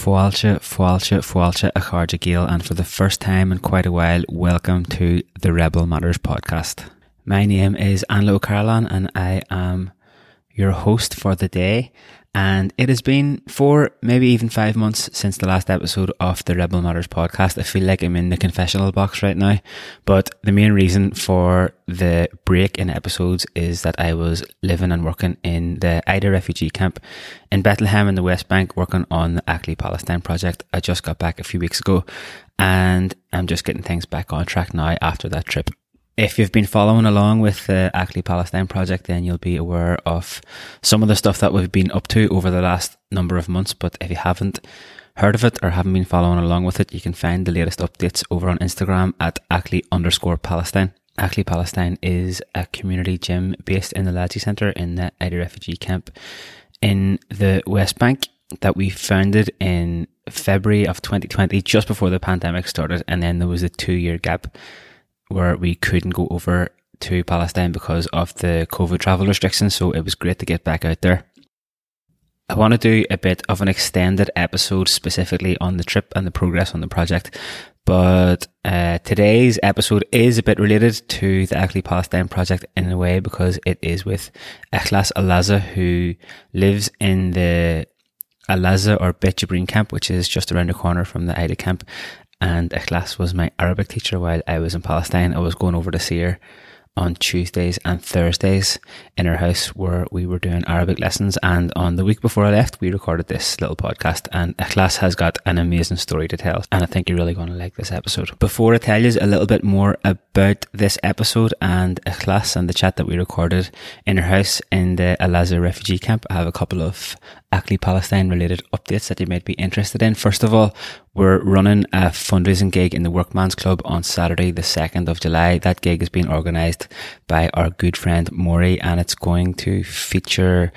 Fáilte, fáilte, fáilte a Charge Gale, and for the first time in quite a while, welcome to the Rebel Matters podcast. My name is Anlo Carolan, and I am your host for the day. And it has been four, maybe even five months since the last episode of the Rebel Matters podcast. I feel like I'm in the confessional box right now. But the main reason for the break in episodes is that I was living and working in the Aida refugee camp in Bethlehem in the West Bank, working on the Aclaí Palestine project. I just got back a few weeks ago and I'm just getting things back on track now after that trip. If you've been following along with the Aclaí Palestine project, then you'll be aware of some of the stuff that we've been up to over the last number of months. But if you haven't heard of it or haven't been following along with it, you can find the latest updates over on Instagram at Aclaí underscore Palestine. Aclaí Palestine is a community gym based in the Lajee Centre in the Aida refugee camp in the West Bank that we founded in February of 2020, just before the pandemic started. And then there was a two year gap where we couldn't go over to Palestine because of the COVID travel restrictions. So it was great to get back out there. I want to do a bit of an extended episode specifically on the trip and the progress on the project. But uh, today's episode is a bit related to the Aclaí Palestine project in a way because it is with Ikhlas Al Azza, who lives in the Al Azza or Bet camp, which is just around the corner from the Aida camp and Ikhlas was my Arabic teacher while I was in Palestine. I was going over to see her on Tuesdays and Thursdays in her house where we were doing Arabic lessons. And on the week before I left, we recorded this little podcast. And Ikhlas has got an amazing story to tell. And I think you're really going to like this episode. Before I tell you a little bit more about this episode and Ikhlas and the chat that we recorded in her house in the Al Azza refugee camp, I have a couple of Aclaí Palestine related updates that you might be interested in. First of all, we're running a fundraising gig in the Workman's Club on Saturday, the 2nd of July. That gig is being organised by our good friend Maury and it's going to feature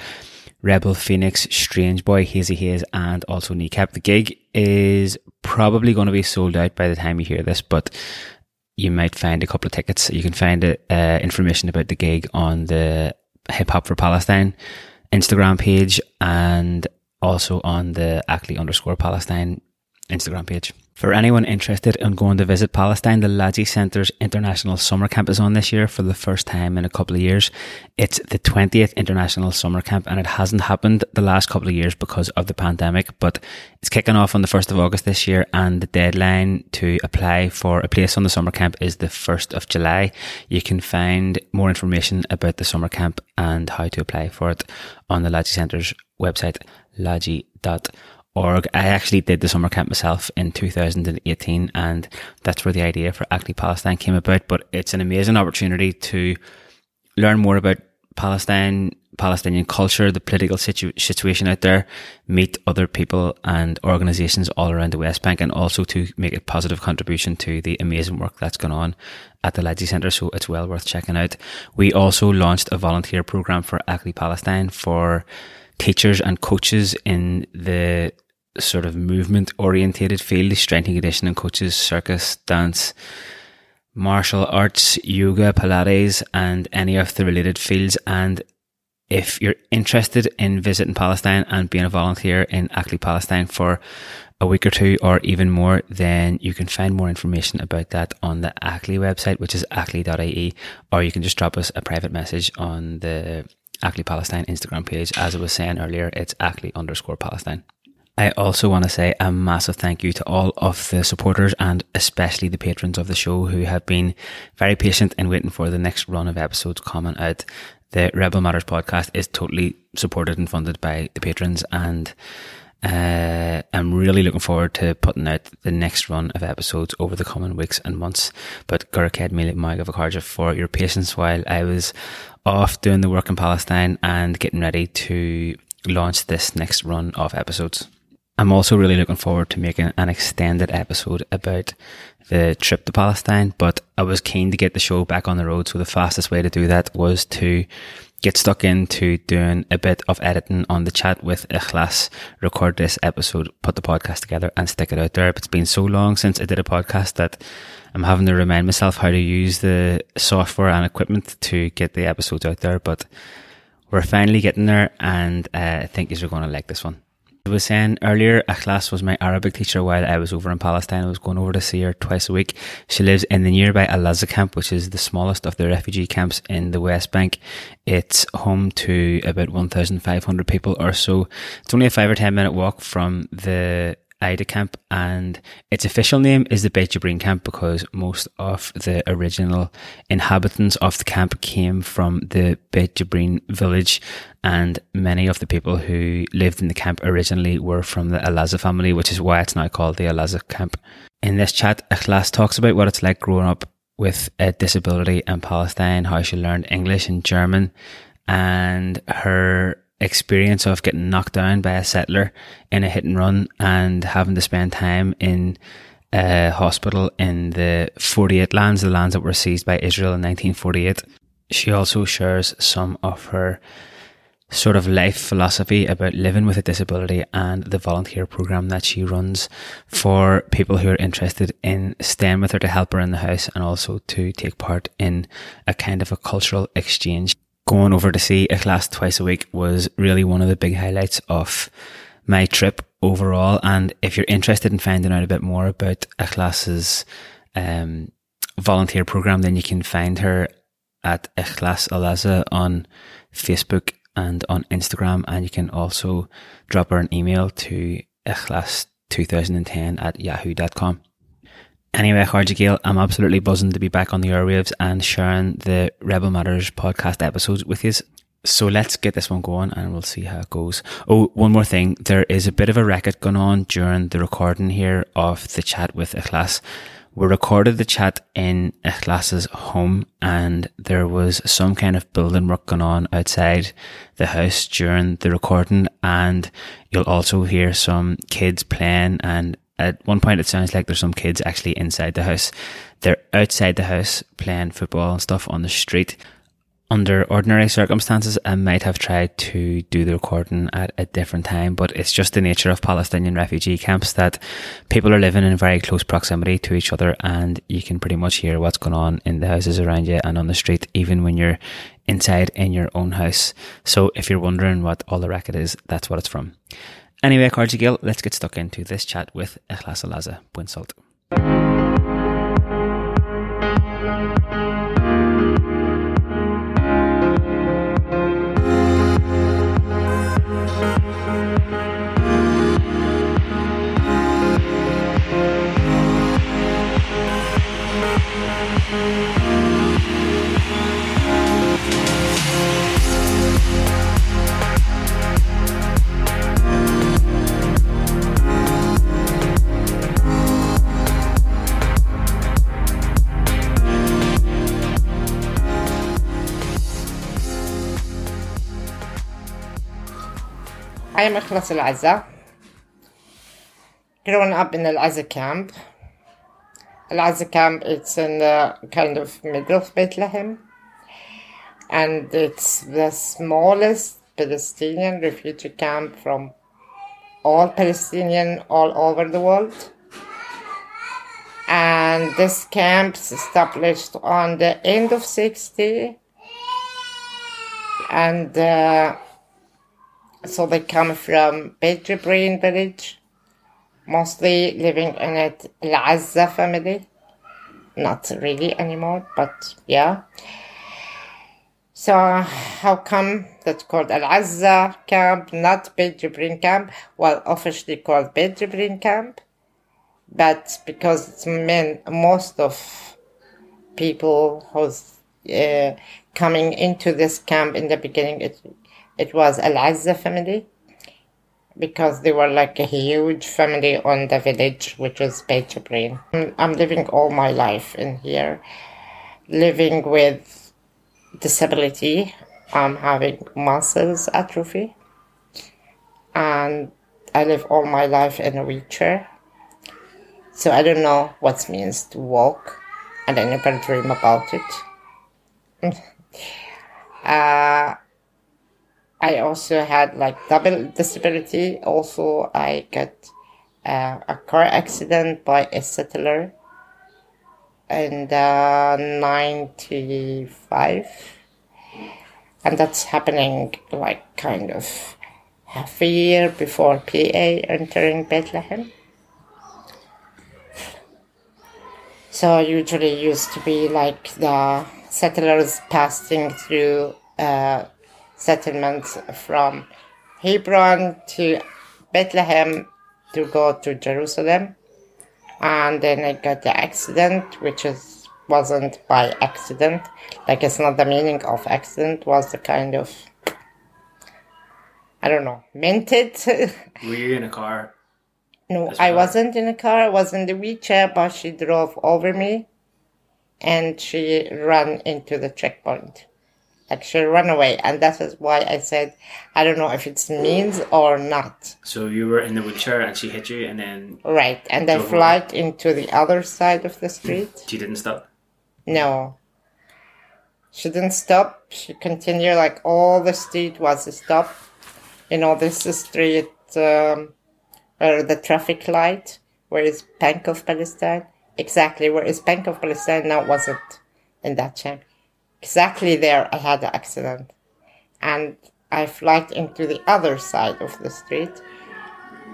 Rebel Phoenix, Strange Boy, Hazy Haze, and also Kneecap. The gig is probably going to be sold out by the time you hear this, but you might find a couple of tickets. You can find uh, information about the gig on the Hip Hop for Palestine Instagram page and also on the Aclaí underscore Palestine Instagram page. For anyone interested in going to visit Palestine, the Lajee Centre's International Summer Camp is on this year for the first time in a couple of years. It's the 20th International Summer Camp and it hasn't happened the last couple of years because of the pandemic, but it's kicking off on the 1st of August this year and the deadline to apply for a place on the summer camp is the 1st of July. You can find more information about the summer camp and how to apply for it on the Lajee Centre's website, lajee.org org. I actually did the summer camp myself in 2018 and that's where the idea for Aclaí Palestine came about. But it's an amazing opportunity to learn more about Palestine, Palestinian culture, the political situ- situation out there, meet other people and organizations all around the West Bank and also to make a positive contribution to the amazing work that's going on at the Lajee Centre. So it's well worth checking out. We also launched a volunteer program for Aclaí Palestine for teachers and coaches in the sort of movement orientated field, strength and conditioning coaches, circus, dance, martial arts, yoga, Pilates, and any of the related fields. And if you're interested in visiting Palestine and being a volunteer in Aclaí Palestine for a week or two or even more, then you can find more information about that on the Aclaí website, which is aclai.ie, or you can just drop us a private message on the Aclaí Palestine Instagram page. As I was saying earlier, it's Aclaí underscore Palestine. I also want to say a massive thank you to all of the supporters and especially the patrons of the show who have been very patient in waiting for the next run of episodes coming out. The Rebel Matters podcast is totally supported and funded by the patrons and uh, I'm really looking forward to putting out the next run of episodes over the coming weeks and months. But Gurkhed Mili Magavarkarja for your patience while I was off doing the work in Palestine and getting ready to launch this next run of episodes. I'm also really looking forward to making an extended episode about the trip to Palestine, but I was keen to get the show back on the road. So the fastest way to do that was to get stuck into doing a bit of editing on the chat with Ikhlas, record this episode, put the podcast together and stick it out there. It's been so long since I did a podcast that I'm having to remind myself how to use the software and equipment to get the episodes out there, but we're finally getting there and uh, I think you're going to like this one. Was saying earlier, Ikhlas was my Arabic teacher while I was over in Palestine. I was going over to see her twice a week. She lives in the nearby Al Azza camp, which is the smallest of the refugee camps in the West Bank. It's home to about 1,500 people or so. It's only a five or 10 minute walk from the Aida camp, and its official name is the Beit Jibrin camp because most of the original inhabitants of the camp came from the Beit Jibrin village, and many of the people who lived in the camp originally were from the Al Azza family, which is why it's now called the Al Azza camp. In this chat, Ikhlas talks about what it's like growing up with a disability in Palestine, how she learned English and German, and her experience of getting knocked down by a settler in a hit and run and having to spend time in a hospital in the 48 lands, the lands that were seized by Israel in 1948. She also shares some of her sort of life philosophy about living with a disability and the volunteer program that she runs for people who are interested in staying with her to help her in the house and also to take part in a kind of a cultural exchange going over to see Ikhlas twice a week was really one of the big highlights of my trip overall. And if you're interested in finding out a bit more about Ikhlas's um, volunteer program, then you can find her at Ikhlas Al Azza on Facebook and on Instagram. And you can also drop her an email to ikhlas2010 at yahoo.com. Anyway, Kharja Gael, I'm absolutely buzzing to be back on the airwaves and sharing the Rebel Matters podcast episodes with you. So let's get this one going and we'll see how it goes. Oh, one more thing. There is a bit of a racket going on during the recording here of the chat with Ikhlas. We recorded the chat in Ikhlas's home and there was some kind of building work going on outside the house during the recording and you'll also hear some kids playing and at one point it sounds like there's some kids actually inside the house. They're outside the house playing football and stuff on the street. Under ordinary circumstances, I might have tried to do the recording at a different time, but it's just the nature of Palestinian refugee camps that people are living in very close proximity to each other and you can pretty much hear what's going on in the houses around you and on the street, even when you're inside in your own house. So if you're wondering what all the racket is, that's what it's from. Anyway, Kharja Gael, let's get stuck into this chat with Ikhlas Al Azza. Buen salt. I am Ikhlas Al Azza. Growing up in Al Azza camp. Al camp, it's in the kind of middle of Bethlehem. And it's the smallest Palestinian refugee camp from all Palestinian all over the world. And this camp is established on the end of 60 and uh, so they come from Beit Jibrin village, mostly living in it Al Azza family. Not really anymore, but yeah. So how come that's called Al Azza camp, not Beit Jibrin camp? Well, officially called Beit Jibrin camp, but because it's meant most of people who's uh, coming into this camp in the beginning, it it was Al Azza family because they were like a huge family on the village, which was Beit Jibrin. I'm living all my life in here, living with disability. I'm having muscles atrophy, and I live all my life in a wheelchair. So I don't know what means to walk, and I never dream about it. uh, I also had like double disability. Also, I got uh, a car accident by a settler in uh, 95. And that's happening like kind of half a year before PA entering Bethlehem. So usually used to be like the settlers passing through uh, settlements from Hebron to Bethlehem to go to Jerusalem, and then I got the accident, which is wasn't by accident. Like it's not the meaning of accident. Was the kind of I don't know minted. Were you in a car? no, I wasn't in a car. I was in the wheelchair, but she drove over me, and she ran into the checkpoint. She ran away, and that is why I said I don't know if it's means or not. So you were in the wheelchair and she hit you, and then Right, and I flight into the other side of the street. she didn't stop. No. She didn't stop. She continued like all the street was a stop. You know, this street um, where the traffic light, where is Bank of Palestine. Exactly where is Bank of Palestine now wasn't in that time. Exactly there I had the accident. And I flight into the other side of the street.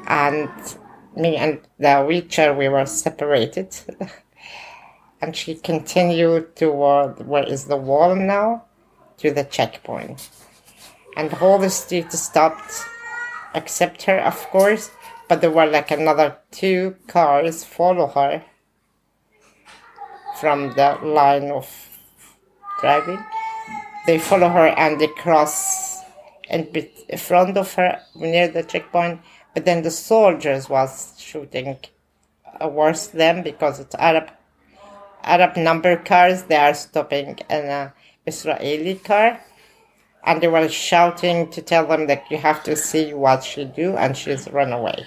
And me and the wheelchair we were separated. and she continued toward where is the wall now to the checkpoint and all the street stopped except her of course but there were like another two cars follow her from the line of driving they follow her and they cross in front of her near the checkpoint but then the soldiers was shooting uh, towards them because it's arab Arab number cars, they are stopping an a Israeli car. And they were shouting to tell them that you have to see what she do, and she's run away.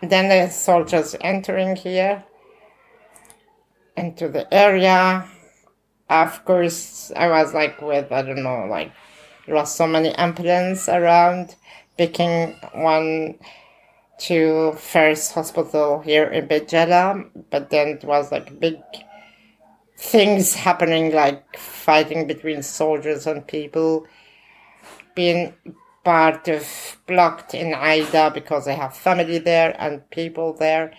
Then the soldiers entering here into the area. Of course, I was like with, I don't know, like, there was so many ambulance around, picking one to first hospital here in Beit Jala, but then it was like big things happening, like fighting between soldiers and people, being part of blocked in Aida because I have family there and people there,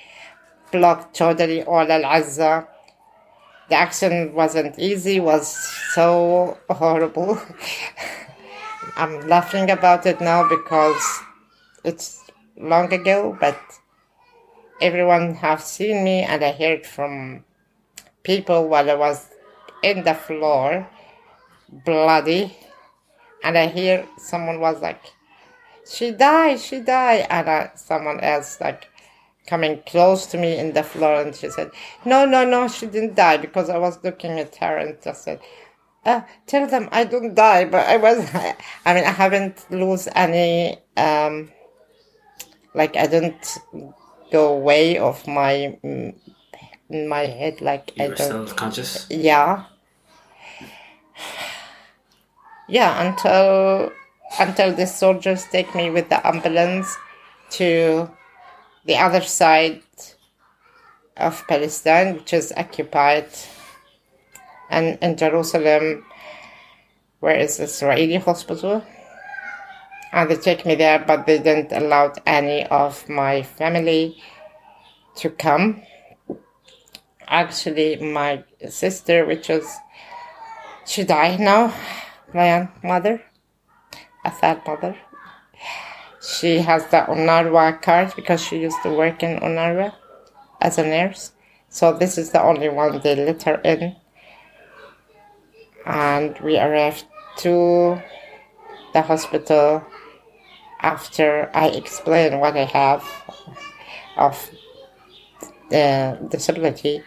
blocked totally all Al Azza. The action wasn't easy, was so horrible. I'm laughing about it now because it's long ago, but everyone have seen me and I heard from people while I was in the floor, bloody, and I hear someone was like, "She died, she died," and I, someone else like coming close to me in the floor, and she said, "No, no, no, she didn't die," because I was looking at her and just said. Uh, tell them I don't die, but I was, I mean, I haven't lose any, um, like I don't go away of my mm, in my head like You I don't still conscious. yeah yeah until until the soldiers take me with the ambulance to the other side of Palestine which is occupied and in Jerusalem where is Israeli hospital and they take me there, but they didn't allow any of my family to come. Actually, my sister, which was, she died now, my mother, a sad mother. She has the UNRWA card because she used to work in UNRWA as a nurse. So this is the only one they let her in. And we arrived to the hospital after I explain what I have of the disability,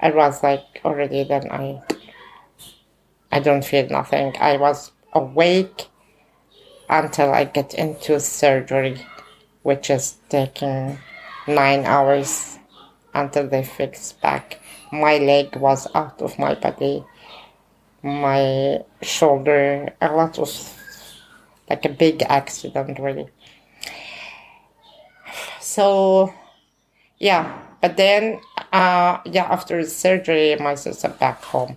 I was like already then I I don't feel nothing. I was awake until I get into surgery, which is taking nine hours until they fix back. My leg was out of my body. My shoulder, a lot of like a big accident really so yeah but then uh yeah after surgery my sister back home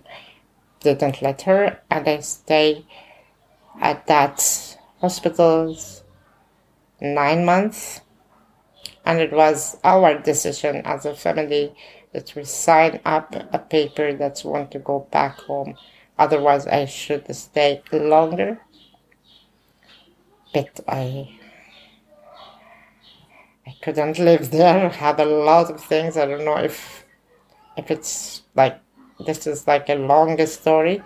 didn't let her and i stay at that hospitals nine months. And it was our decision as a family that we sign up a paper that want to go back home. Otherwise, I should stay longer. But I, I couldn't live there. Had a lot of things. I don't know if, if it's like this is like a longer story.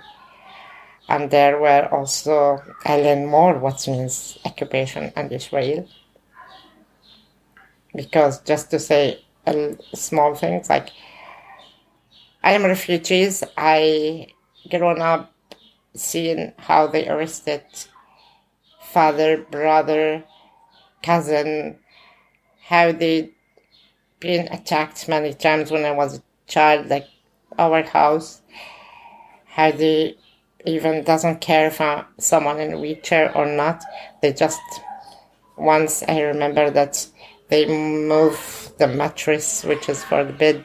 And there were also learned more what means occupation and Israel. Because just to say a small things like I am refugees. I grown up seeing how they arrested father, brother, cousin, how they been attacked many times when I was a child, like our house, how they even doesn't care if I'm someone in a wheelchair or not. They just once I remember that they move the mattress, which is for the bed,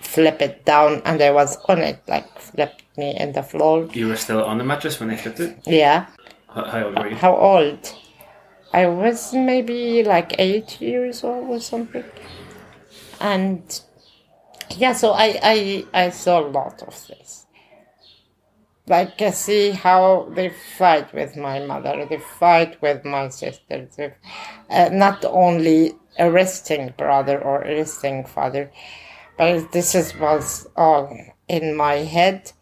flip it down, and I was on it, like flipped me in the floor. You were still on the mattress when they flipped it? Yeah. How, how old were you? How old? I was maybe like eight years old or something. And yeah, so I, I, I saw a lot of this. Like, I see how they fight with my mother, they fight with my sister. Uh, not only arresting brother or arresting father, but this is, was all in my head.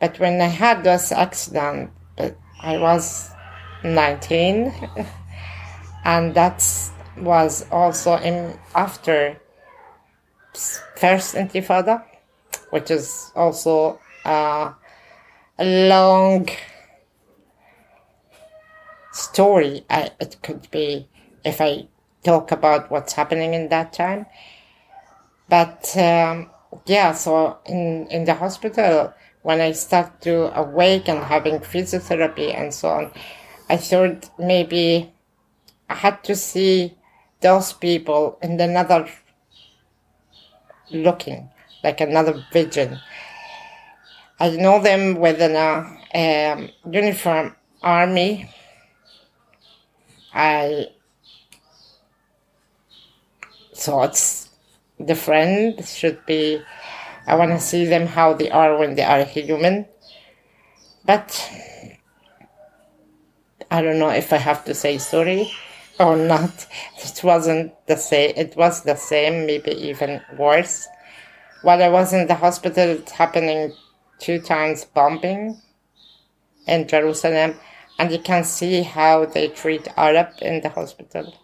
But when I had this accident, but I was 19, and that was also in after first intifada, which is also uh, a long story. I, it could be if I talk about what's happening in that time. But um, yeah, so in in the hospital when I start to awake and having physiotherapy and so on, I thought maybe I had to see those people in another looking, like another vision. I know them with a um, uniform army. I thought the friend should be. I want to see them how they are when they are human, but I don't know if I have to say sorry or not. It wasn't the same. It was the same, maybe even worse. While I was in the hospital, it's happening two times bombing in Jerusalem, and you can see how they treat Arab in the hospital.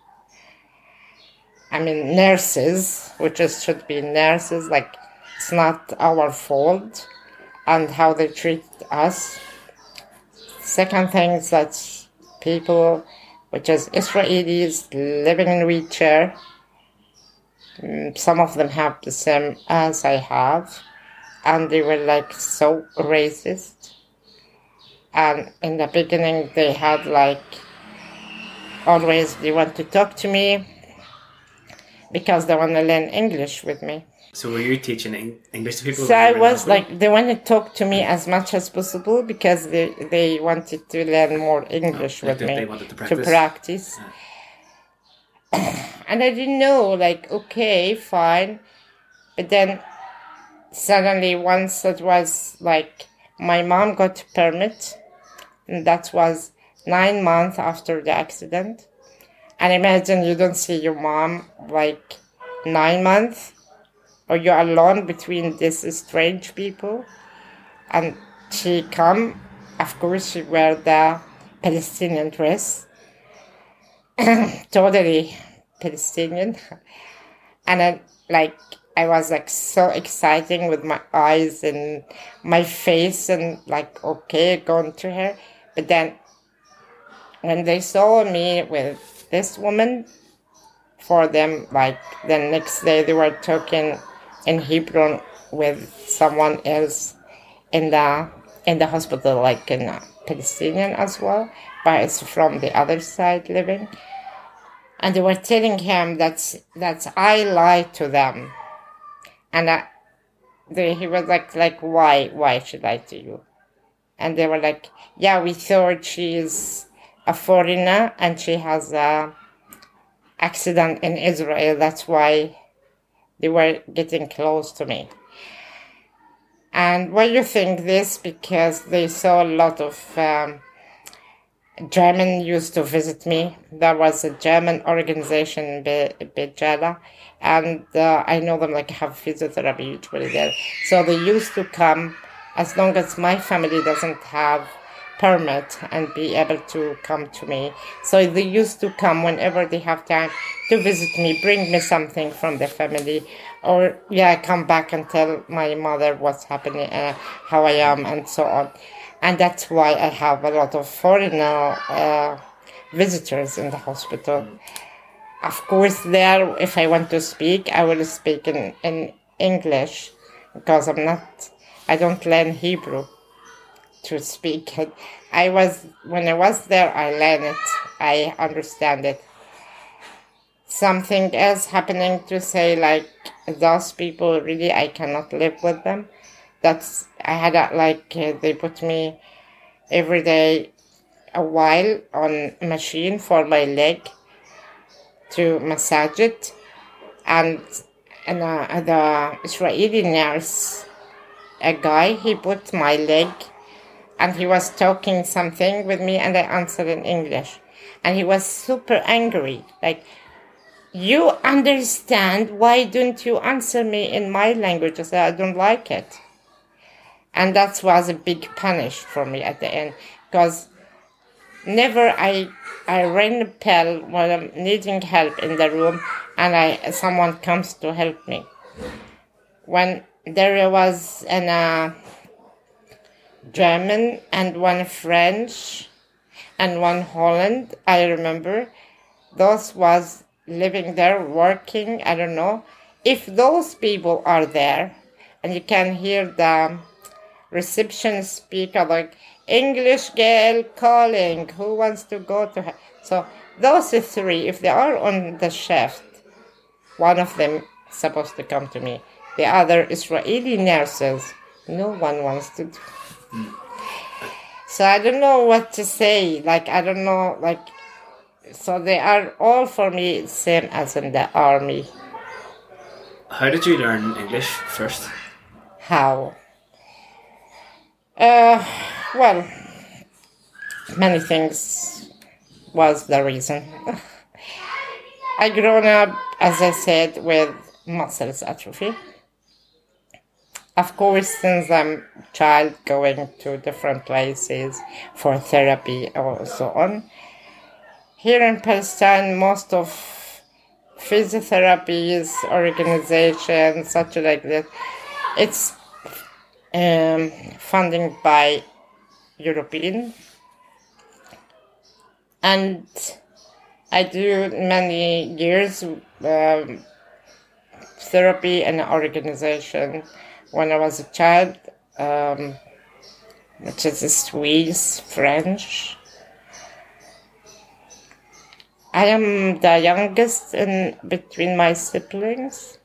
I mean, nurses, which is, should be nurses, like it's not our fault, and how they treat us. Second thing is that people, which is Israelis living in wheelchair, mm, some of them have the same as I have, and they were like so racist. And in the beginning, they had like always they want to talk to me because they want to learn English with me. So were you teaching English to people? So I were in the was like, they want to talk to me as much as possible because they, they wanted to learn more English like with that me they wanted to to practice. practice. and I didn't know, like, okay, fine. But then suddenly, once it was like, my mom got permit, and that was nine months after the accident. And imagine you don't see your mom like nine months, or you're alone between these strange people. And she come, of course, she wear the Palestinian dress, totally Palestinian. And then, like, I was like so exciting with my eyes and my face, and like, okay, going to her. But then, when they saw me with this woman, for them, like, the next day they were talking in Hebrew with someone else in the in the hospital, like in uh, Palestinian as well, but it's from the other side living. And they were telling him that that I lied to them, and they, he was like like why why should I to you? And they were like, yeah, we thought she's a foreigner and she has a accident in Israel. That's why they were getting close to me. And why you think this? Because they saw a lot of um, German used to visit me. There was a German organization in Be- Beit Jala, and uh, I know them like I have physiotherapy usually there. So they used to come as long as my family doesn't have permit and be able to come to me. So they used to come whenever they have time to visit me, bring me something from the family, or yeah, come back and tell my mother what's happening, uh, how I am, and so on. And that's why I have a lot of foreigner uh, visitors in the hospital. Of course, there, if I want to speak, I will speak in, in English because I'm not, I don't learn Hebrew to speak it. I was when I was there, I learned it. I understand it. Something else happening to say like those people really I cannot live with them. That's I had like uh, they put me every day a while on machine for my leg to massage it, and and uh, the Israeli nurse, a guy, he put my leg and he was talking something with me and I answered in English. And he was super angry. Like, you understand, why don't you answer me in my language? I said, I don't like it. And that was a big punish for me at the end because never I I ring the bell when I'm needing help in the room and I someone comes to help me. When there was an uh, German and one French and one Holland. I remember those was living there working. I don't know if those people are there and you can hear the reception speaker like English girl calling who wants to go to her. So those three, if they are on the shift, one of them is supposed to come to me. The other Israeli nurses, no one wants to. Do. So I don't know what to say. Like I don't know. Like so they are all for me same as in the army. How did you learn English first? How? Uh, well, many things was the reason. I grown up, as I said, with muscles atrophy of course, since I'm child going to different places for therapy or so on, here in Palestine, most of physiotherapies, organizations, such like that, it's um, funding by European. And I do many years um, therapy and organization when I was a child, um, which is Swiss, French. I am the youngest in between my siblings.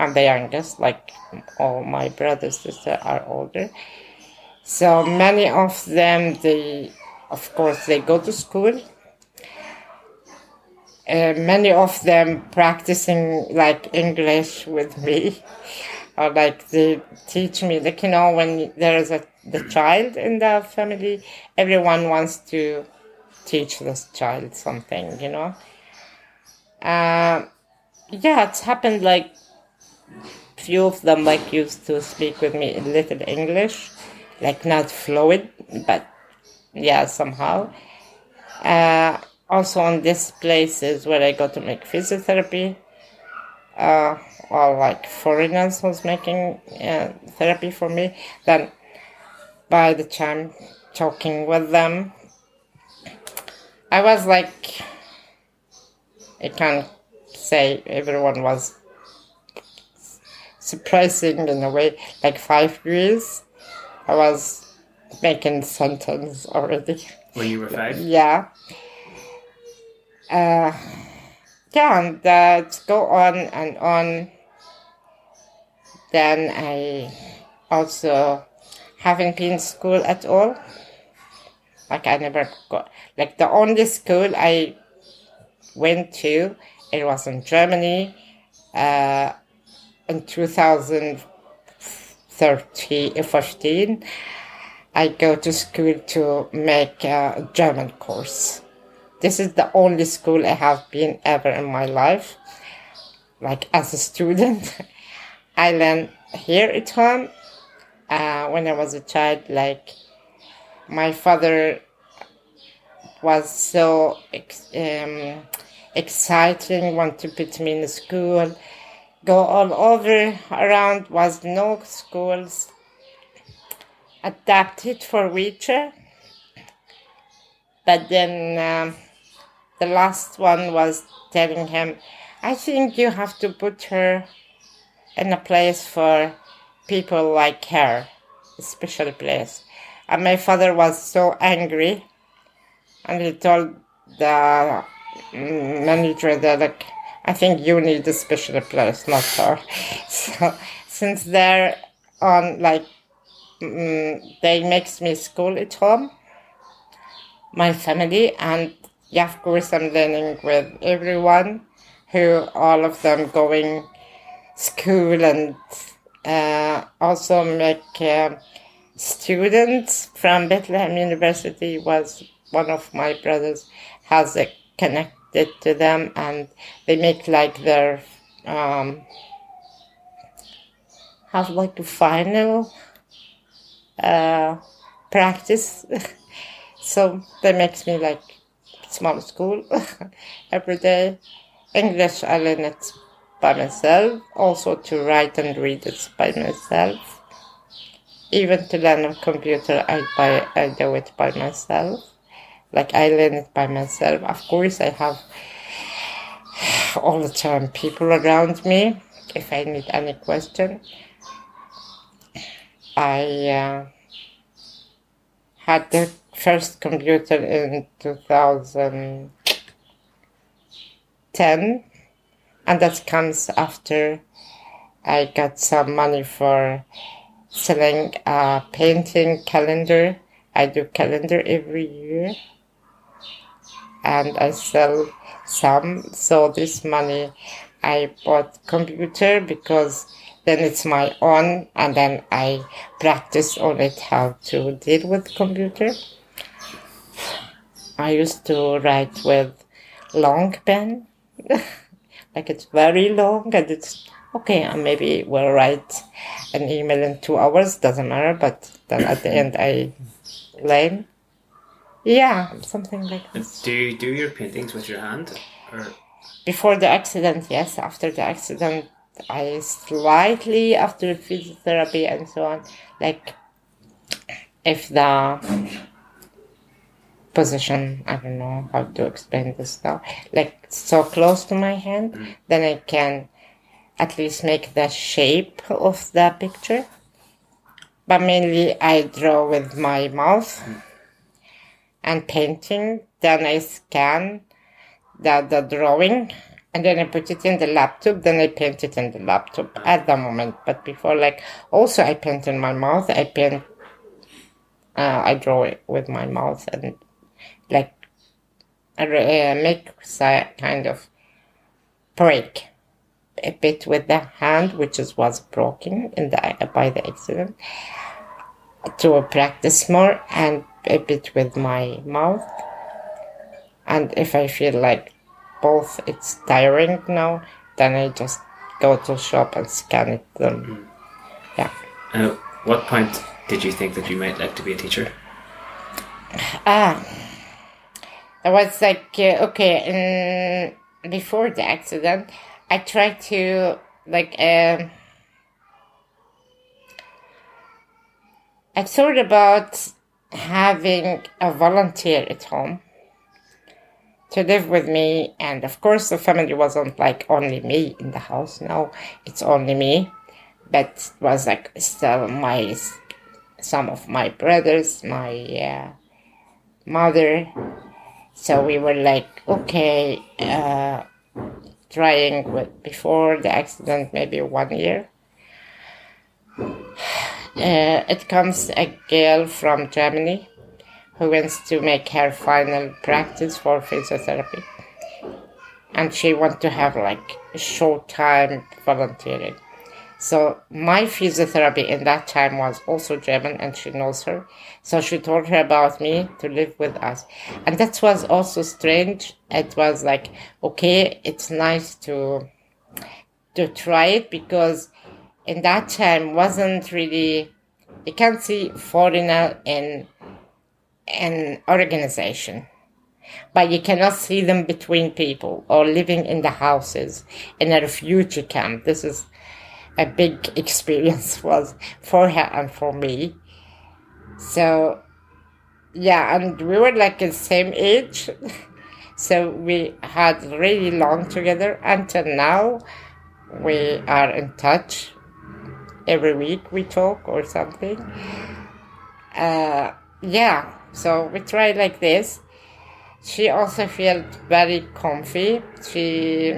I'm the youngest, like all my brothers sisters are older. So many of them, they, of course, they go to school. Uh, many of them practicing like English with me or like they teach me like you know when there is a the child in the family everyone wants to teach this child something you know uh, yeah it's happened like few of them like used to speak with me a little english like not fluid but yeah somehow. Uh, also on these places where i go to make physiotherapy uh, or like foreigners was making uh, therapy for me, then by the time talking with them, I was like, I can't say everyone was surprising in a way. Like five years, I was making sentence already. When you were five? Yeah. Uh, yeah, and uh, go on and on then I also haven't been school at all. Like I never got like the only school I went to it was in Germany uh, in 2015. I go to school to make a German course. This is the only school I have been ever in my life. Like as a student, I learned here at home. Uh, when I was a child, like my father was so ex- um, exciting, want to put me in school, go all over around, was no schools adapted for wheelchair. But then um, the last one was telling him, I think you have to put her in a place for people like her, a special place. And my father was so angry, and he told the manager that, like, I think you need a special place, not her. So since they're on, like, mm, they makes me school at home, my family, and yeah, of course, I'm learning with everyone who all of them going school and uh, also make uh, students from Bethlehem University was one of my brothers has a connected to them and they make like their um, have like a final uh, practice so that makes me like small school every day. English I learn it by myself, also to write and read it by myself. Even to learn a computer, I, by, I do it by myself. Like I learn it by myself. Of course, I have all the time people around me. If I need any question, I uh, had the first computer in 2010 and that comes after I got some money for selling a painting calendar. I do calendar every year and I sell some. So this money I bought computer because then it's my own and then I practice on it how to deal with computer. I used to write with long pen, like it's very long and it's okay. I maybe will write an email in two hours, doesn't matter. But then at the end, I learn. Yeah, something like this. Do you do your paintings with your hand, or Before the accident, yes. After the accident, I slightly after physiotherapy and so on, like if the position, I don't know how to explain this now, like so close to my hand, mm. then I can at least make the shape of the picture. But mainly I draw with my mouth mm. And painting, then I scan the, the drawing and then I put it in the laptop, then I paint it in the laptop at the moment. But before, like, also I paint in my mouth, I paint, uh, I draw it with my mouth and like I uh, make kind of break a bit with the hand, which is, was broken in the by the accident, to practice more and a bit with my mouth. And if I feel like both it's tiring now, then I just go to shop and scan it. Then, yeah. and at what point did you think that you might like to be a teacher? Ah, I was like, uh, okay, and before the accident, I tried to like, um, I thought about having a volunteer at home to live with me, and of course, the family wasn't like only me in the house. No, it's only me, but it was like still my some of my brothers, my uh, mother. So we were like, okay, uh, trying with before the accident, maybe one year. Uh, it comes a girl from Germany who wants to make her final practice for physiotherapy. And she wants to have like short time volunteering. So my physiotherapy in that time was also German and she knows her. So she told her about me to live with us. And that was also strange. It was like, okay, it's nice to, to try it because in that time wasn't really, you can't see foreigner in an organization but you cannot see them between people or living in the houses in a refugee camp. This is a big experience was for her and for me. So, yeah, and we were like the same age. so we had really long together until now. We are in touch. Every week we talk or something. Uh, yeah, so we try like this. She also felt very comfy. She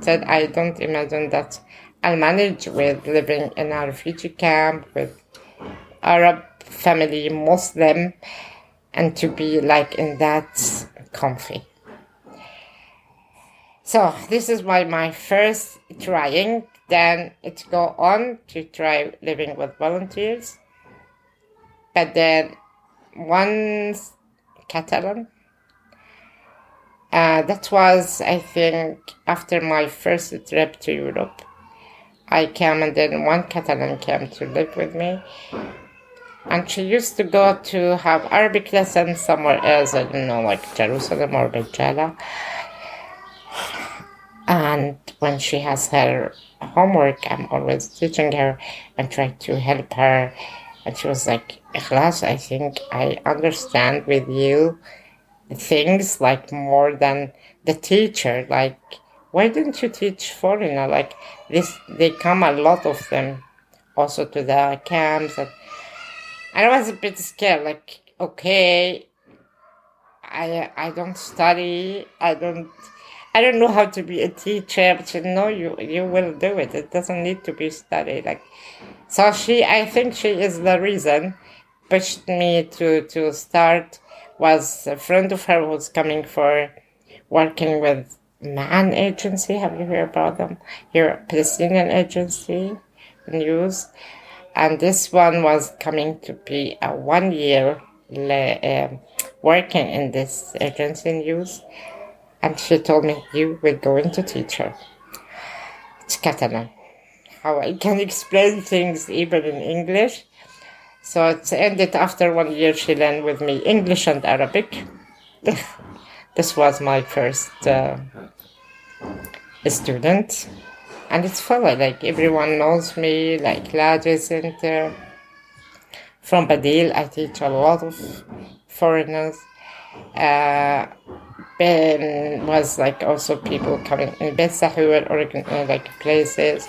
said, I don't imagine that I'll manage with living in a refugee camp with Arab family, Muslim, and to be like in that comfy. So this is my, my first trying. Then it go on to try living with volunteers. But then once Catalan. Uh, that was, I think, after my first trip to Europe. I came and then one Catalan came to live with me. And she used to go to have Arabic lessons somewhere else, I don't know, like Jerusalem or Beit Jala. And when she has her homework, I'm always teaching her and trying to help her. And she was like, Ikhlas, I think I understand with you things like more than the teacher. Like, why didn't you teach foreigner? Like this, they come a lot of them also to the camps. And I was a bit scared. Like, okay, I I don't study. I don't. I don't know how to be a teacher, but you know you you will do it. It doesn't need to be studied. Like, so she, I think she is the reason pushed me to to start. Was a friend of her was coming for working with Ma'an Agency. Have you heard about them? Here, Palestinian Agency news, and this one was coming to be a one year uh, working in this agency news, and she told me you will go into teacher. It's Catalan. How I can explain things even in English. So it ended after one year. She learned with me English and Arabic. this was my first uh, student and it's fun like everyone knows me like Lajee Center from Badil I teach a lot of foreigners uh, Ben was like also people coming in Beit Sahur or uh, like places.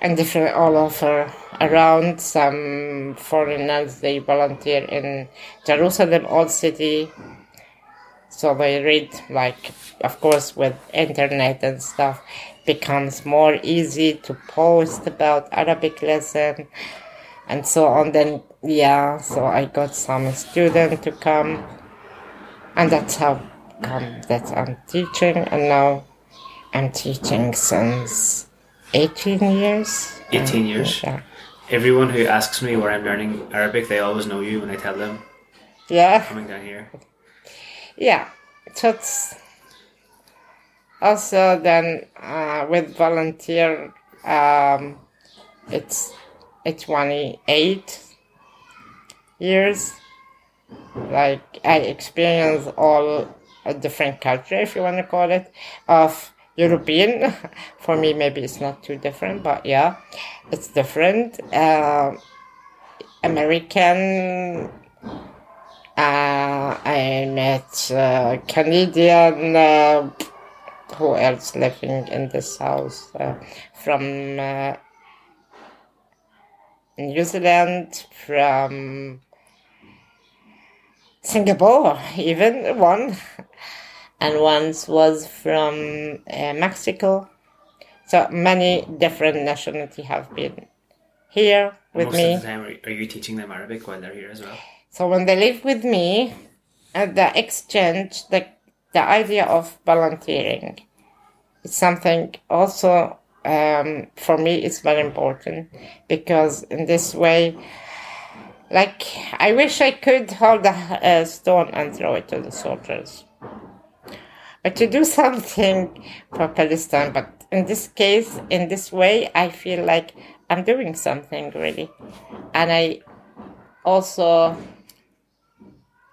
And different all over around. Some foreigners they volunteer in Jerusalem old city. So they read like of course with internet and stuff becomes more easy to post about arabic lesson and so on. Then yeah so i got some student to come and that's how come that i'm teaching and now i'm teaching since 18 years. 18 years. Yeah everyone who asks me where i'm learning arabic they always know you when i tell them yeah. Coming down here. Yeah. So it's also then uh, with volunteer um, it's it's 28 years like i experience all a different culture if you want to call it of european for me maybe it's not too different but yeah it's different uh, american uh, I met uh, Canadian. Uh, who else living in this house? Uh, from uh, New Zealand, from Singapore, even one, and once was from uh, Mexico. So many different nationality have been here with Most me. of the time, are- you teaching them Arabic while they're here as well? So when they live with me, and the exchange, the the idea of volunteering, is something also um, for me it's very important because in this way, like I wish I could hold a, a stone and throw it to the soldiers, but to do something for Palestine. But in this case, in this way, I feel like I'm doing something really, and I also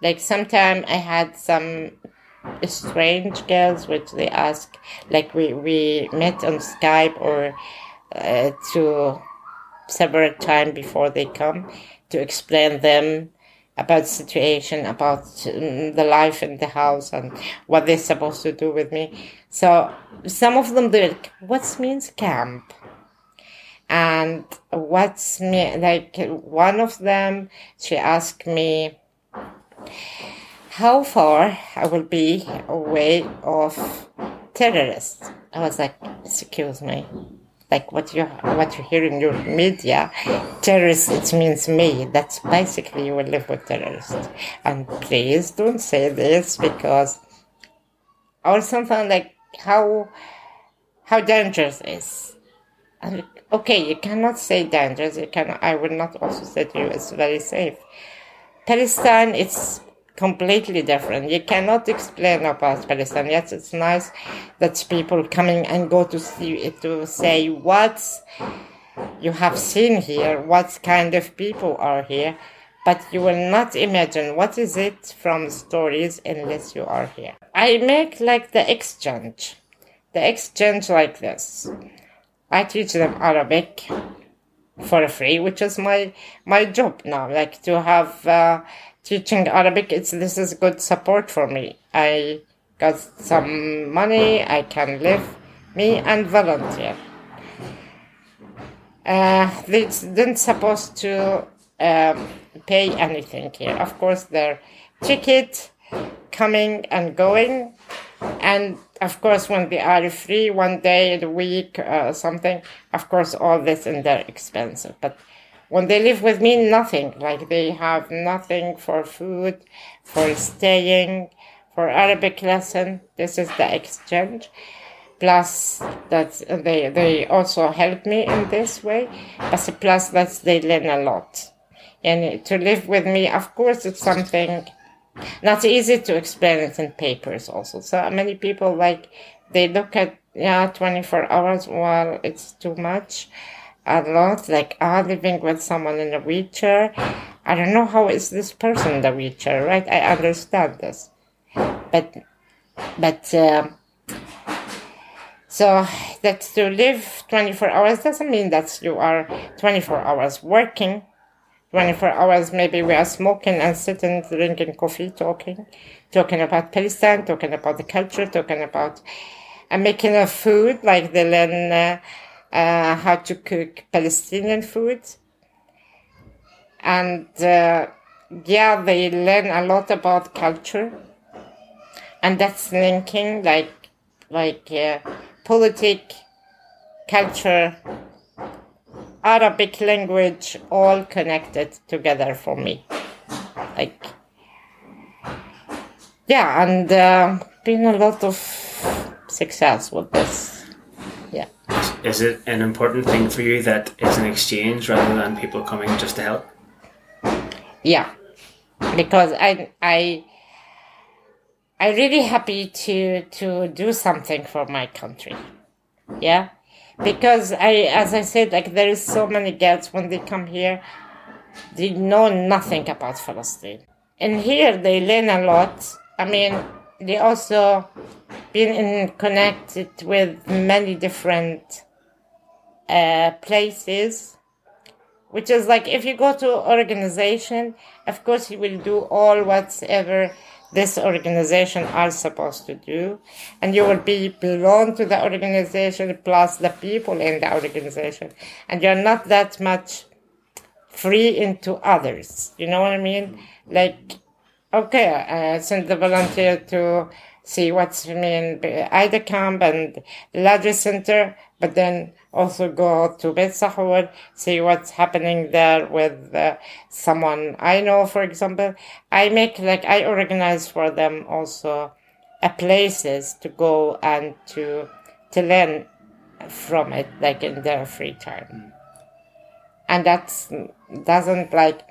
like sometime I had some strange girls which they ask like we we met on Skype or uh, to several time before they come to explain them about the situation about um, the life in the house and what they're supposed to do with me. So some of them do like what means camp? And what's me like one of them she asked me how far I will be away of terrorists. I was like, excuse me, like what you what you hear in your media, terrorists it means me. That's basically you will live with terrorists. And please don't say this because or something like how how dangerous is. And okay, you cannot say dangerous. You can. I will not also say to you it's very safe. Palestine, it's completely different. You cannot explain about Palestine. Yes, it's nice that people coming and go to see it to say what you have seen here, what kind of people are here, but you will not imagine what is it from stories unless you are here. I make like the exchange, the exchange like this. I teach them Arabic for free, which is my my job now. Like to have uh, teaching Arabic, it's this is good support for me. I got some money, I can live me and volunteer. Uh, they didn't supposed to um, pay anything here. Of course, their ticket coming and going, and of course, when they are free one day a week, uh, something, of course, all this in their expensive. But when they live with me, nothing. Like they have nothing for food, for staying, for Arabic lesson. This is the exchange. Plus that they they also help me in this way. But plus that they learn a lot. And to live with me, of course, it's something not easy to explain it in papers also. So many people like they look at yeah 24 hours well it's too much a lot like ah living with someone in a wheelchair. I don't know how is this person in the wheelchair right? I understand this. But but um, so that to live 24 hours doesn't mean that you are 24 hours working. 24 hours maybe we are smoking and sitting drinking coffee talking talking about palestine talking about the culture talking about and making a food like learn uh, uh, how to cook palestinian food and uh, yeah they learn a lot about culture and that's linking like like uh, politic culture Arabic language all connected together for me. Like, yeah, and uh, been a lot of success with this. Is it an important thing for you that it's an exchange rather than people coming just to help? Yeah, because I I I really happy to to do something for my country. Yeah because I, as I said, like there is so many girls when they come here, they know nothing about Palestine, and here they learn a lot. I mean, they also been in connected with many different uh, places, which is like if you go to organization, of course you will do all whatever this organization are supposed to do. And you will be belong to the organization plus the people in the organization. And you're not that much free into others. You know what i mean? Like okay uh, send the volunteer to see what's in Aida camp and Lajee Center, but then also go to Beit Sahur, see what's happening there with uh, someone I know, for example. I make like, I organize for them also uh, places to go and to, to learn from it, like in their free time. And that's, doesn't like,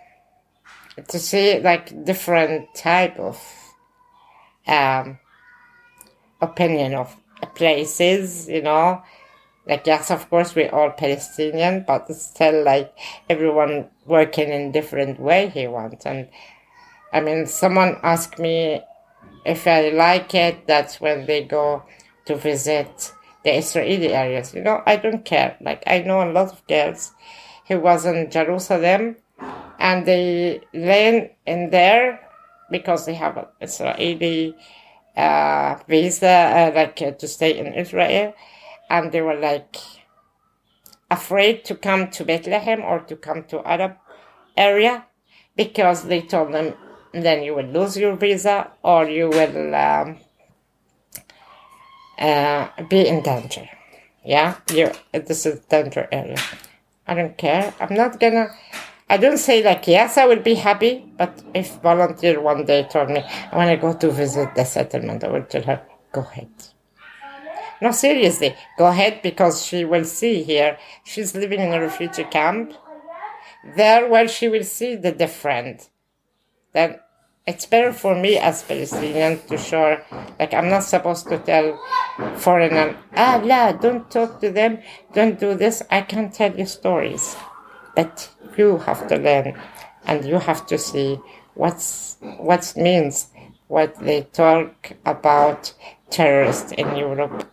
to see like different type of, um, opinion of places, you know. Like, yes, of course, we're all Palestinian, but still, like, everyone working in different way he wants. And, I mean, someone asked me if I like it, that's when they go to visit the Israeli areas. You know, I don't care. Like, I know a lot of girls who was in Jerusalem, and they land in there because they have an Israeli visa, uh, like uh, to stay in Israel, and they were like afraid to come to Bethlehem or to come to Arab area because they told them then you will lose your visa or you will um, uh, be in danger. Yeah, you this is danger area. I don't care. I'm not gonna I don't say like, yes, I will be happy, but if volunteer one day told me, I want to go to visit the settlement, I will tell her, go ahead. No, seriously, go ahead because she will see here. She's living in a refugee camp. There where she will see the different. Then it's better for me as Palestinian to show, like I'm not supposed to tell foreigner, ah, la, don't talk to them, don't do this. I can tell you stories. But you have to learn and you have to see what's what means what they talk about terrorists in Europe.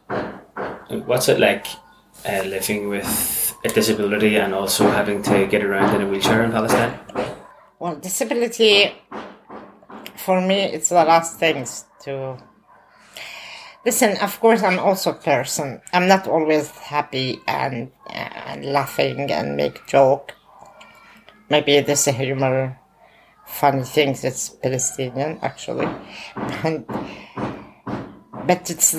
What's it like uh, living with a disability and also having to get around in a wheelchair in Palestine? Well, disability for me it's the last things to listen of course i'm also a person i'm not always happy and, and laughing and make joke maybe this is humor funny things it's palestinian actually. But it's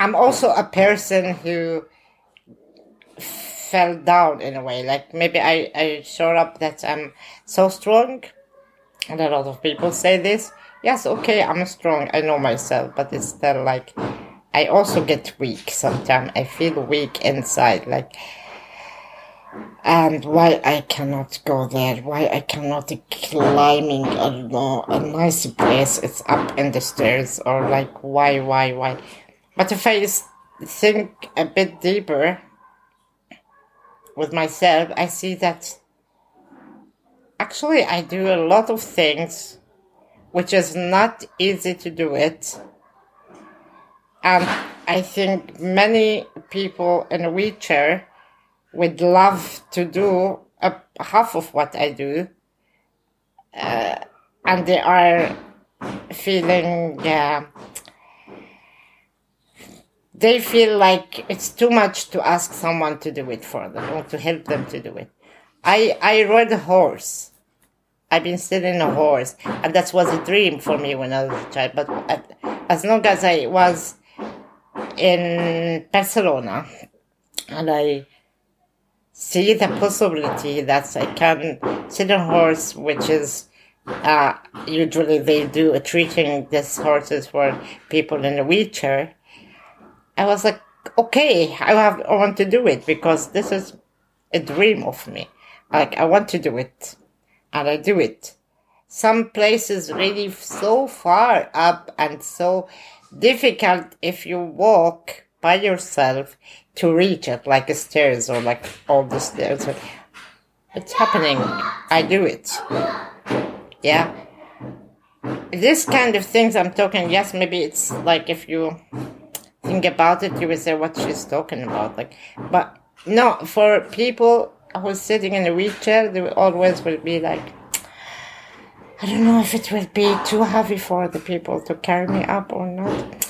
i'm also a person who fell down in a way. Like maybe i i showed up that i'm so strong. And a lot of people say this. Yes okay i'm strong. I know myself but it's still like i also get weak sometimes. I feel weak inside. Like and why I cannot go there, why I cannot climbing a, a nice place, it's up in the stairs, or like why, why, why. But if I think a bit deeper with myself, I see that actually I do a lot of things which is not easy to do it. And I think many people in a wheelchair would love to do a, half of what I do, uh, and they are feeling. Uh, they feel like it's too much to ask someone to do it for them or to help them to do it. I I rode a horse. I've been sitting a horse, and that was a dream for me when I was a child. But as long as I was in Barcelona, and I see the possibility that I can sit on horse, which is uh, usually they do a treating these horses for people in a wheelchair. I was like, okay, I have I want to do it because this is a dream of me. Like I want to do it, and I do it. Some places really so far up and so difficult if you walk by yourself to reach it, like stairs or like all the stairs. It's happening. I do it. Yeah. This kind of things I'm talking, yes, maybe it's like if you think about it, you will say what she's talking about. Like, but no, for people who's sitting in a wheelchair, they always will be like, I don't know if it will be too heavy for the people to carry me up or not.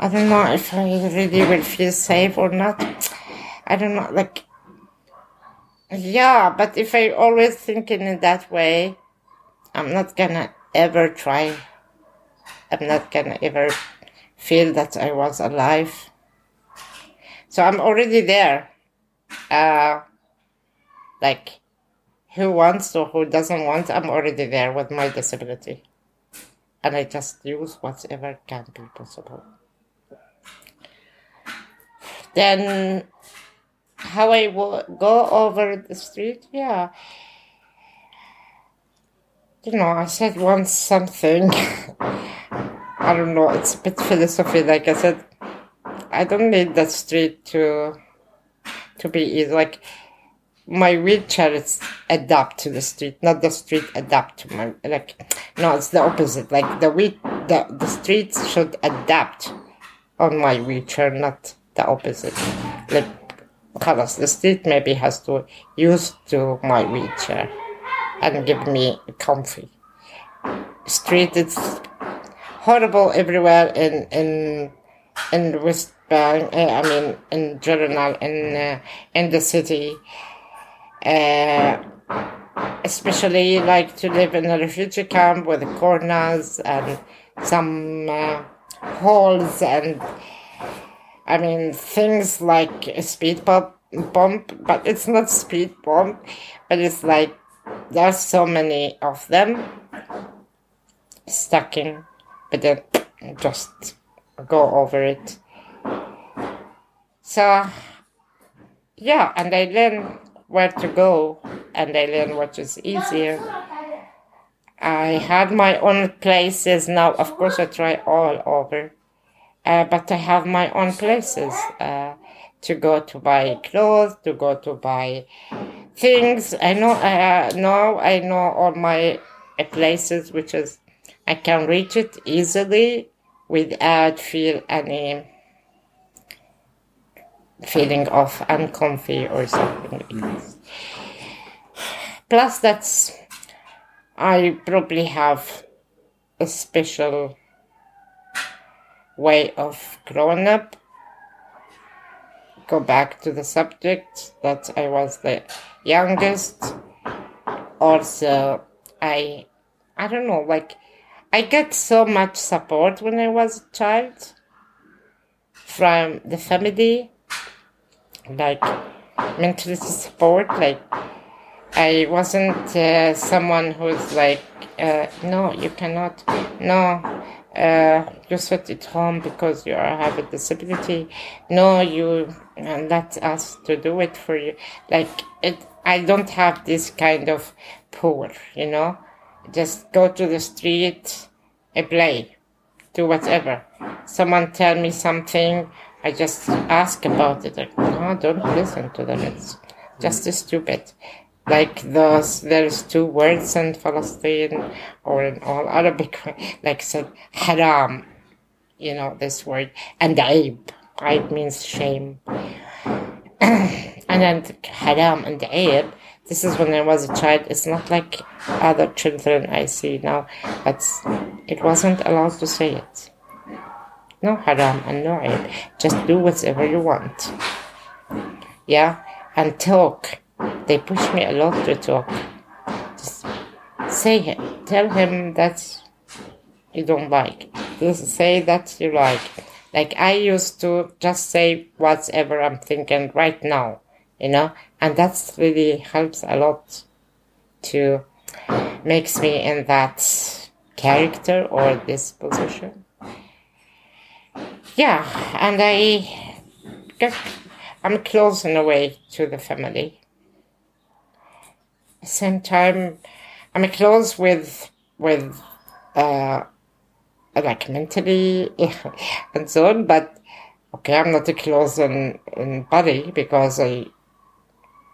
I don't know if I really will feel safe or not. I don't know, like, yeah, but if I always thinking in that way, I'm not gonna ever try I'm not gonna ever feel that I was alive. So I'm already there. Uh, like, who wants or who doesn't want, I'm already there with my disability. And I just use whatever can be possible. Then, how I will go over the street, yeah. You know, I said once something. I don't know, it's a bit philosophy. Like I said, I don't need the street to to be easy. Like my wheelchair is adapt to the street, not the street adapt to my like. No, it's the opposite. Like the wheel, the the streets should adapt on my wheelchair, not the opposite. Like, colors. The street maybe has to use to my wheelchair and give me comfy. Street is horrible everywhere in in in West Bank. Uh, I mean, in general, in uh, in the city. Uh, especially like to live in a refugee camp with corners and some uh, holes and I mean things like a speed bump, bump, but it's not speed bump, but it's like there's so many of them stacking, but then just go over it. So yeah, and I learn where to go and I learn what is easier. I had my own places now. Of course, I try all over, uh, but I have my own places uh, to go to buy clothes, to go to buy things. I know. Uh, now I know all my places, which is I can reach it easily without feel any feeling of uncomfy or something. Plus, that's I probably have a special way of growing up. Go back to the subject that I was the youngest. Also, I, I don't know, like, I get so much support when I was a child from the family, like mental support, like I wasn't uh, someone who's like, uh, no, you cannot, no, uh, you sit at home because you have a disability. No, you uh, let us to do it for you. Like it, I don't have this kind of power, you know. Just go to the street, and play, do whatever. Someone tell me something, I just ask about it. Like, no, don't listen to them. It's just stupid like those there's two words in Palestine or in all Arabic like said haram you know this word and aib aib means shame. And then haram and aib this is when I was a child it's not like other children I see now but it wasn't allowed to say it. No haram and no aib just do whatever you want. Yeah? And talk they push me a lot to talk. Just say. Tell him that you don't like. Just say that you like. Like I used to just say whatever I'm thinking right now, you know, and that's really helps a lot to makes me in that character or this position. Yeah, and I I'm close in a way to the family same time, I'm a close with with uh, like mentally and so on. But okay, I'm not a close in in body because I,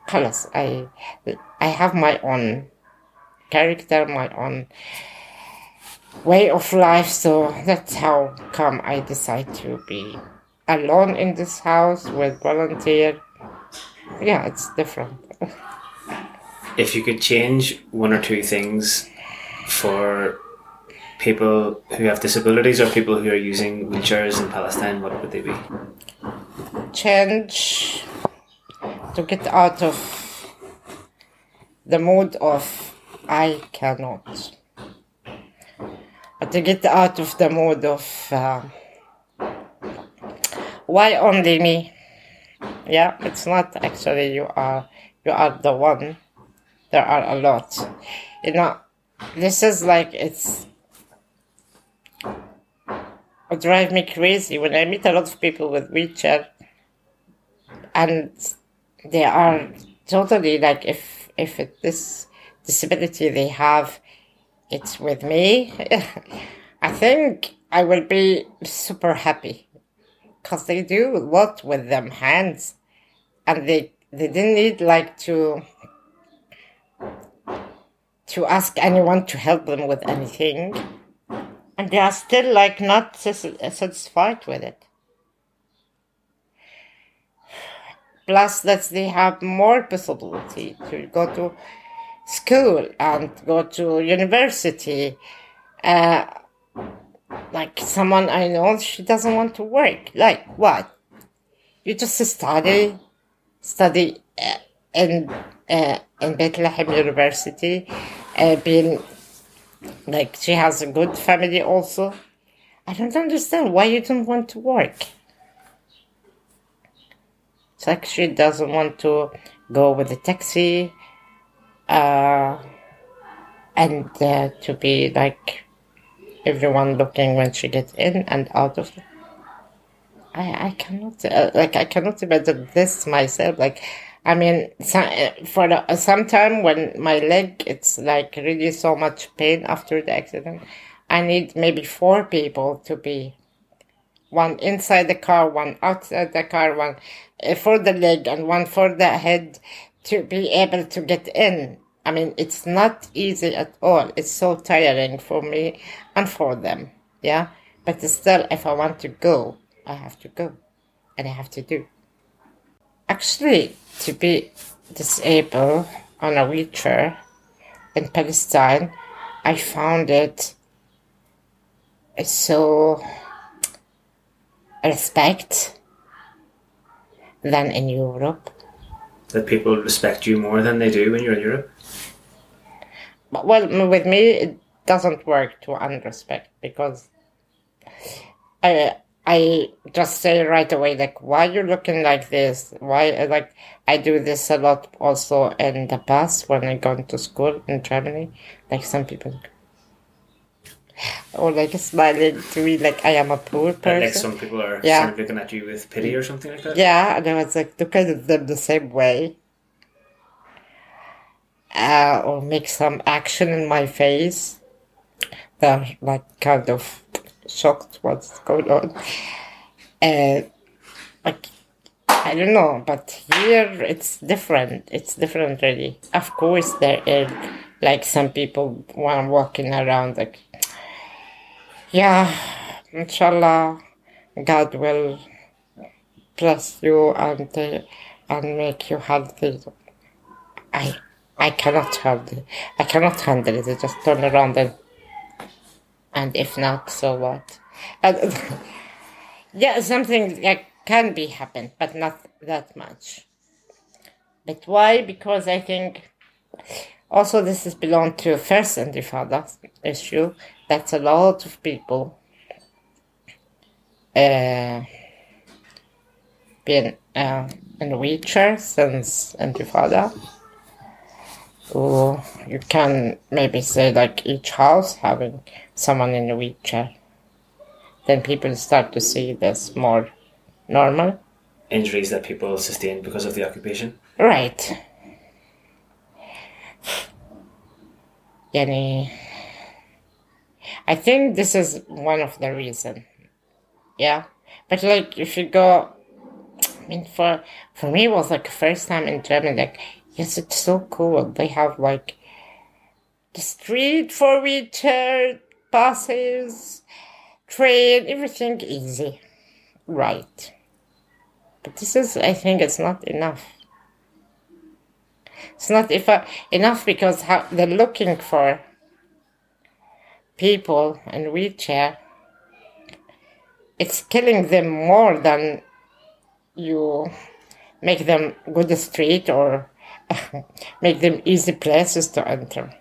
colors. I I have my own character, my own way of life. So that's how come I decide to be alone in this house with volunteer. Yeah, it's different. If you could change one or two things for people who have disabilities or people who are using wheelchairs in Palestine, what would they be? Change to get out of the mood of I cannot. to get out of the mood of uh, why only me. Yeah, it's not actually you are you are the one. There are a lot. You know, this is like it's it drive me crazy. When I meet a lot of people with wheelchair and they are totally like if if it, this disability they have it's with me I think I will be super happy. Because they do a lot with them hands. And they they didn't need like to to ask anyone to help them with anything and they are still like not satisfied with it. Plus that they have more possibility to go to school and go to university. Uh, like someone i know she doesn't want to work. Like what? You just study study uh, in uh, in Bethlehem University, uh, being like she has a good family also. I don't understand why you don't want to work. It's like she doesn't want to go with the taxi, uh, and uh, to be like everyone looking when she gets in and out of. I I cannot uh, like I cannot imagine this myself. Like, I mean, for the, some time when my leg it's like really so much pain after the accident, I need maybe four people to be one inside the car, one outside the car, one uh, for the leg and one for the head to be able to get in. I mean, it's not easy at all. It's so tiring for me and for them. Yeah. But still, if I want to go, I have to go and I have to do. Actually, to be disabled on a wheelchair in Palestine, I found it so respect than in Europe. That people respect you more than they do when you're in Europe? Well, with me, it doesn't work to unrespect because I I just say right away like why you looking like this? Why like I do this a lot also in the past when I go to school in Germany. Like some people or like smiling to me like I am a poor person. Like some people are yeah. sort of looking at you with pity or something like that. Yeah, and I was like looking at them the same way. Uh, or make some action in my face. They're like kind of shocked what's going on. Uh, like I don't know, but here it's different. It's different really. Of course there are like some people when walking around like yeah, inshallah, God will bless you and uh, and make you healthy. I I cannot handle. I cannot handle it. I just turn around and and if not, so what? And, yeah, something that can be happen, but not that much. But why? Because I think also this is belong to first intifada issue that's a lot of people uh, been uh, in wheelchair since Intifada. Or you can maybe say like each house having someone in a wheelchair. Then people start to see this more normal. Injuries that people sustain because of the occupation? Right. Yani I think this is one of the reason. Yeah, but like if you go, I mean, for for me it was like first time in Germany. Like, yes, it's so cool. They have like the street for wheelchair buses, train, everything easy, right? But this is, I think, it's not enough. It's not if uh, enough because how they're looking for people in wheelchair, it's killing them more than you make them go the street or make them easy places to enter.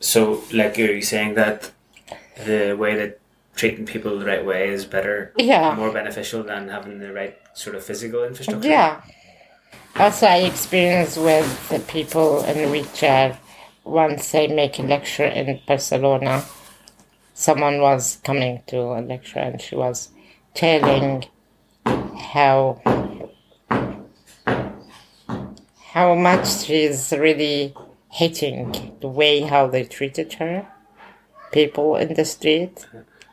So, like, are you saying that the way that treating people the right way is better, Yeah. more beneficial than having the right sort of physical infrastructure. Yeah. Also, I experienced with the people in wheelchair once I make a lecture in Barcelona. Someone was coming to a lecture and she was telling how how much she's really hating the way how they treated her, people in the street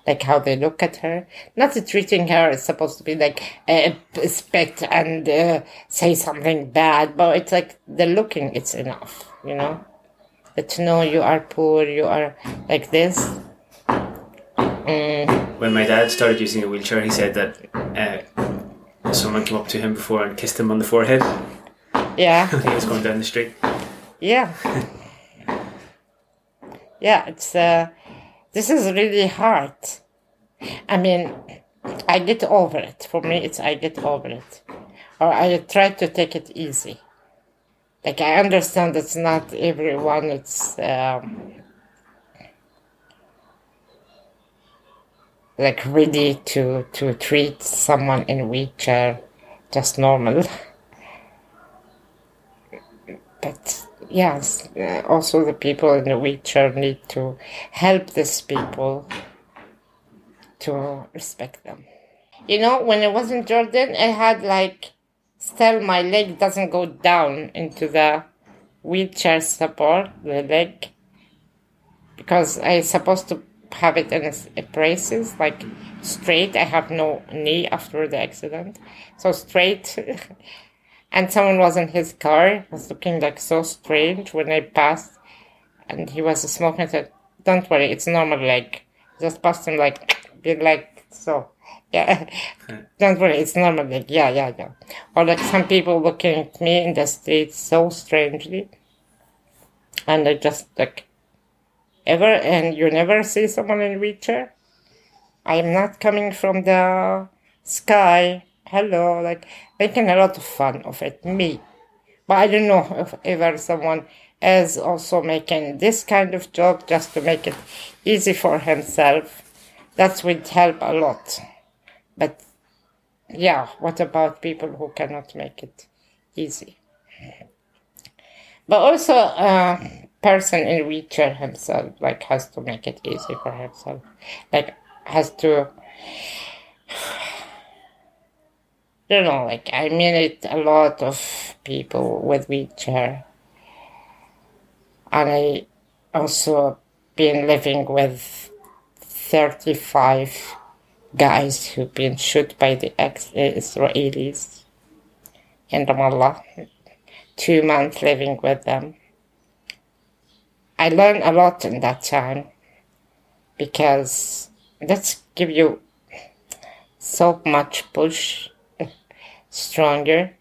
like how they look at her. Not treating her is supposed to be like uh, respect and uh, say something bad, but it's like the looking. It's enough, you know. To know you are poor, you are like this. Mm, When my dad started using a wheelchair, he said that uh, someone came up to him before and kissed him on the forehead. Yeah, he was going down the street. yeah, yeah. It's uh, this is really hard. I mean, I get over it. For me, it's I get over it, or I try to take it easy. Like I understand it's not everyone. It's um, like ready to to treat someone in wheelchair just normal. but yes, uh, also the people in the wheelchair need to help these people to respect them. You know, when I was in Jordan, I had like still my leg doesn't go down into the wheelchair support, the leg, because I supposed to have it in braces, like straight. I have no knee after the accident, so straight. and someone was in his car, was looking like so strange when I passed, and he was smoking. I said, "Don't worry, it's normal Like Just passed him like, be like so." Yeah, don't worry, it's normal Like Yeah, yeah, yeah. Or like some people looking at me in the street so strangely, and I just like, ever and you never see someone in wheelchair. I am not coming from the sky. Hello, like making a lot of fun of it. Me, but I don't know if ever someone is also making this kind of job just to make it easy for himself. That would help a lot. But yeah, what about people who cannot make it easy? But also, a person in wheelchair himself like has to make it easy for himself. Like has to. You know, like I mean it. A lot of people with wheelchair, and I also been living with thirty-five guys who've been shot by the ex Israelis in Ramallah. Two months living with them. I learned a lot in that time because that's give you so much push stronger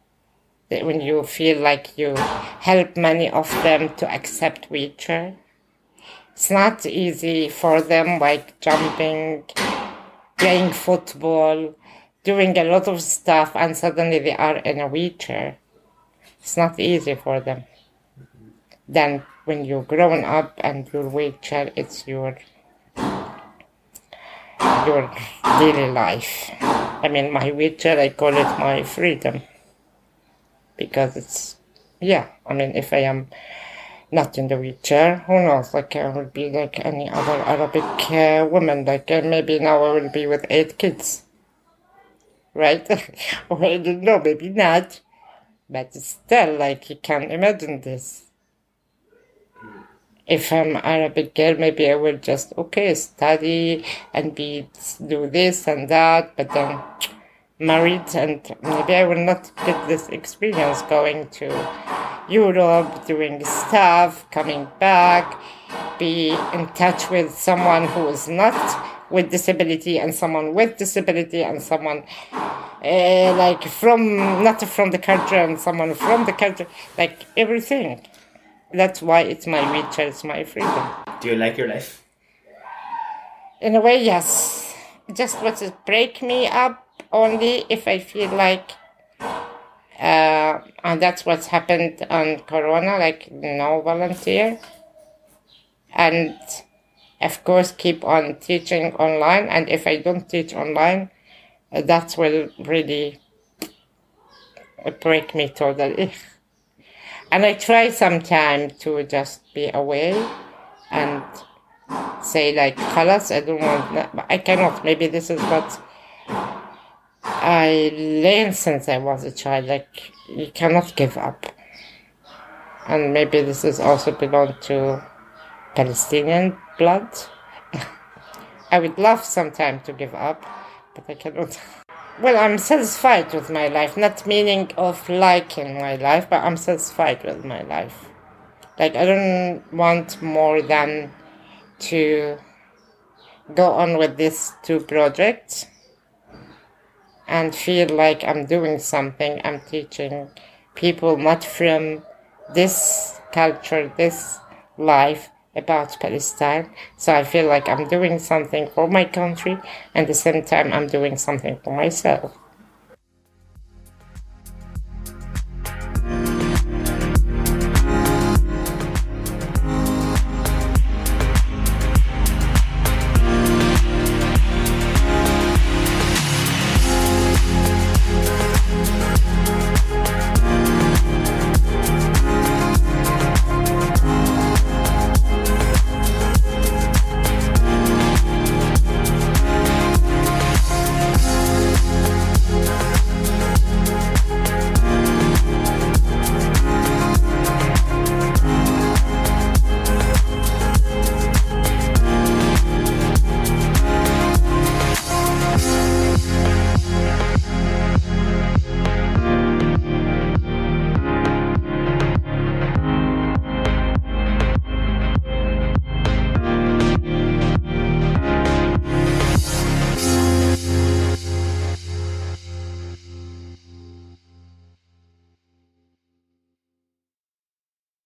when you feel like you help many of them to accept wheelchair. It's not easy for them like jumping playing football, doing a lot of stuff, and suddenly they are in a wheelchair. It's not easy for them. Then, when you're grown up and your wheelchair, it's your your daily life. I mean, my wheelchair, I call it my freedom because it's yeah. I mean, if I am not in the wheelchair. Who knows? Like I will be like any other Arabic uh, woman. Like uh, maybe now I will be with eight kids, right? or know, maybe not. But still, like you can't imagine this. If I'm Arabic girl, maybe I will just okay study and be do this and that, but then married and maybe I will not get this experience going to Europe, doing stuff, coming back, be in touch with someone who is not with disability and someone with disability and someone uh, like from not from the country and someone from the country, like everything. That's why it's my wheelchair, it's my freedom. Do you like your life? In a way, yes. Just what it break me up only if I feel like, uh, and that's what's happened on Corona, like no volunteer. And of course, keep on teaching online. And if I don't teach online, that will really break me totally. And I try sometimes to just be away and say like colors. I don't want, I cannot. Maybe this is what I learned since I was a child. Like you cannot give up. And maybe this is also belong to Palestinian blood. I would love sometime to give up, but I cannot. Well, I'm satisfied with my life, not meaning of liking my life, but I'm satisfied with my life. Like, I don't want more than to go on with these two projects and feel like I'm doing something. I'm teaching people not from this culture, this life about Palestine. So I feel like I'm doing something for my country and at the same time I'm doing something for myself.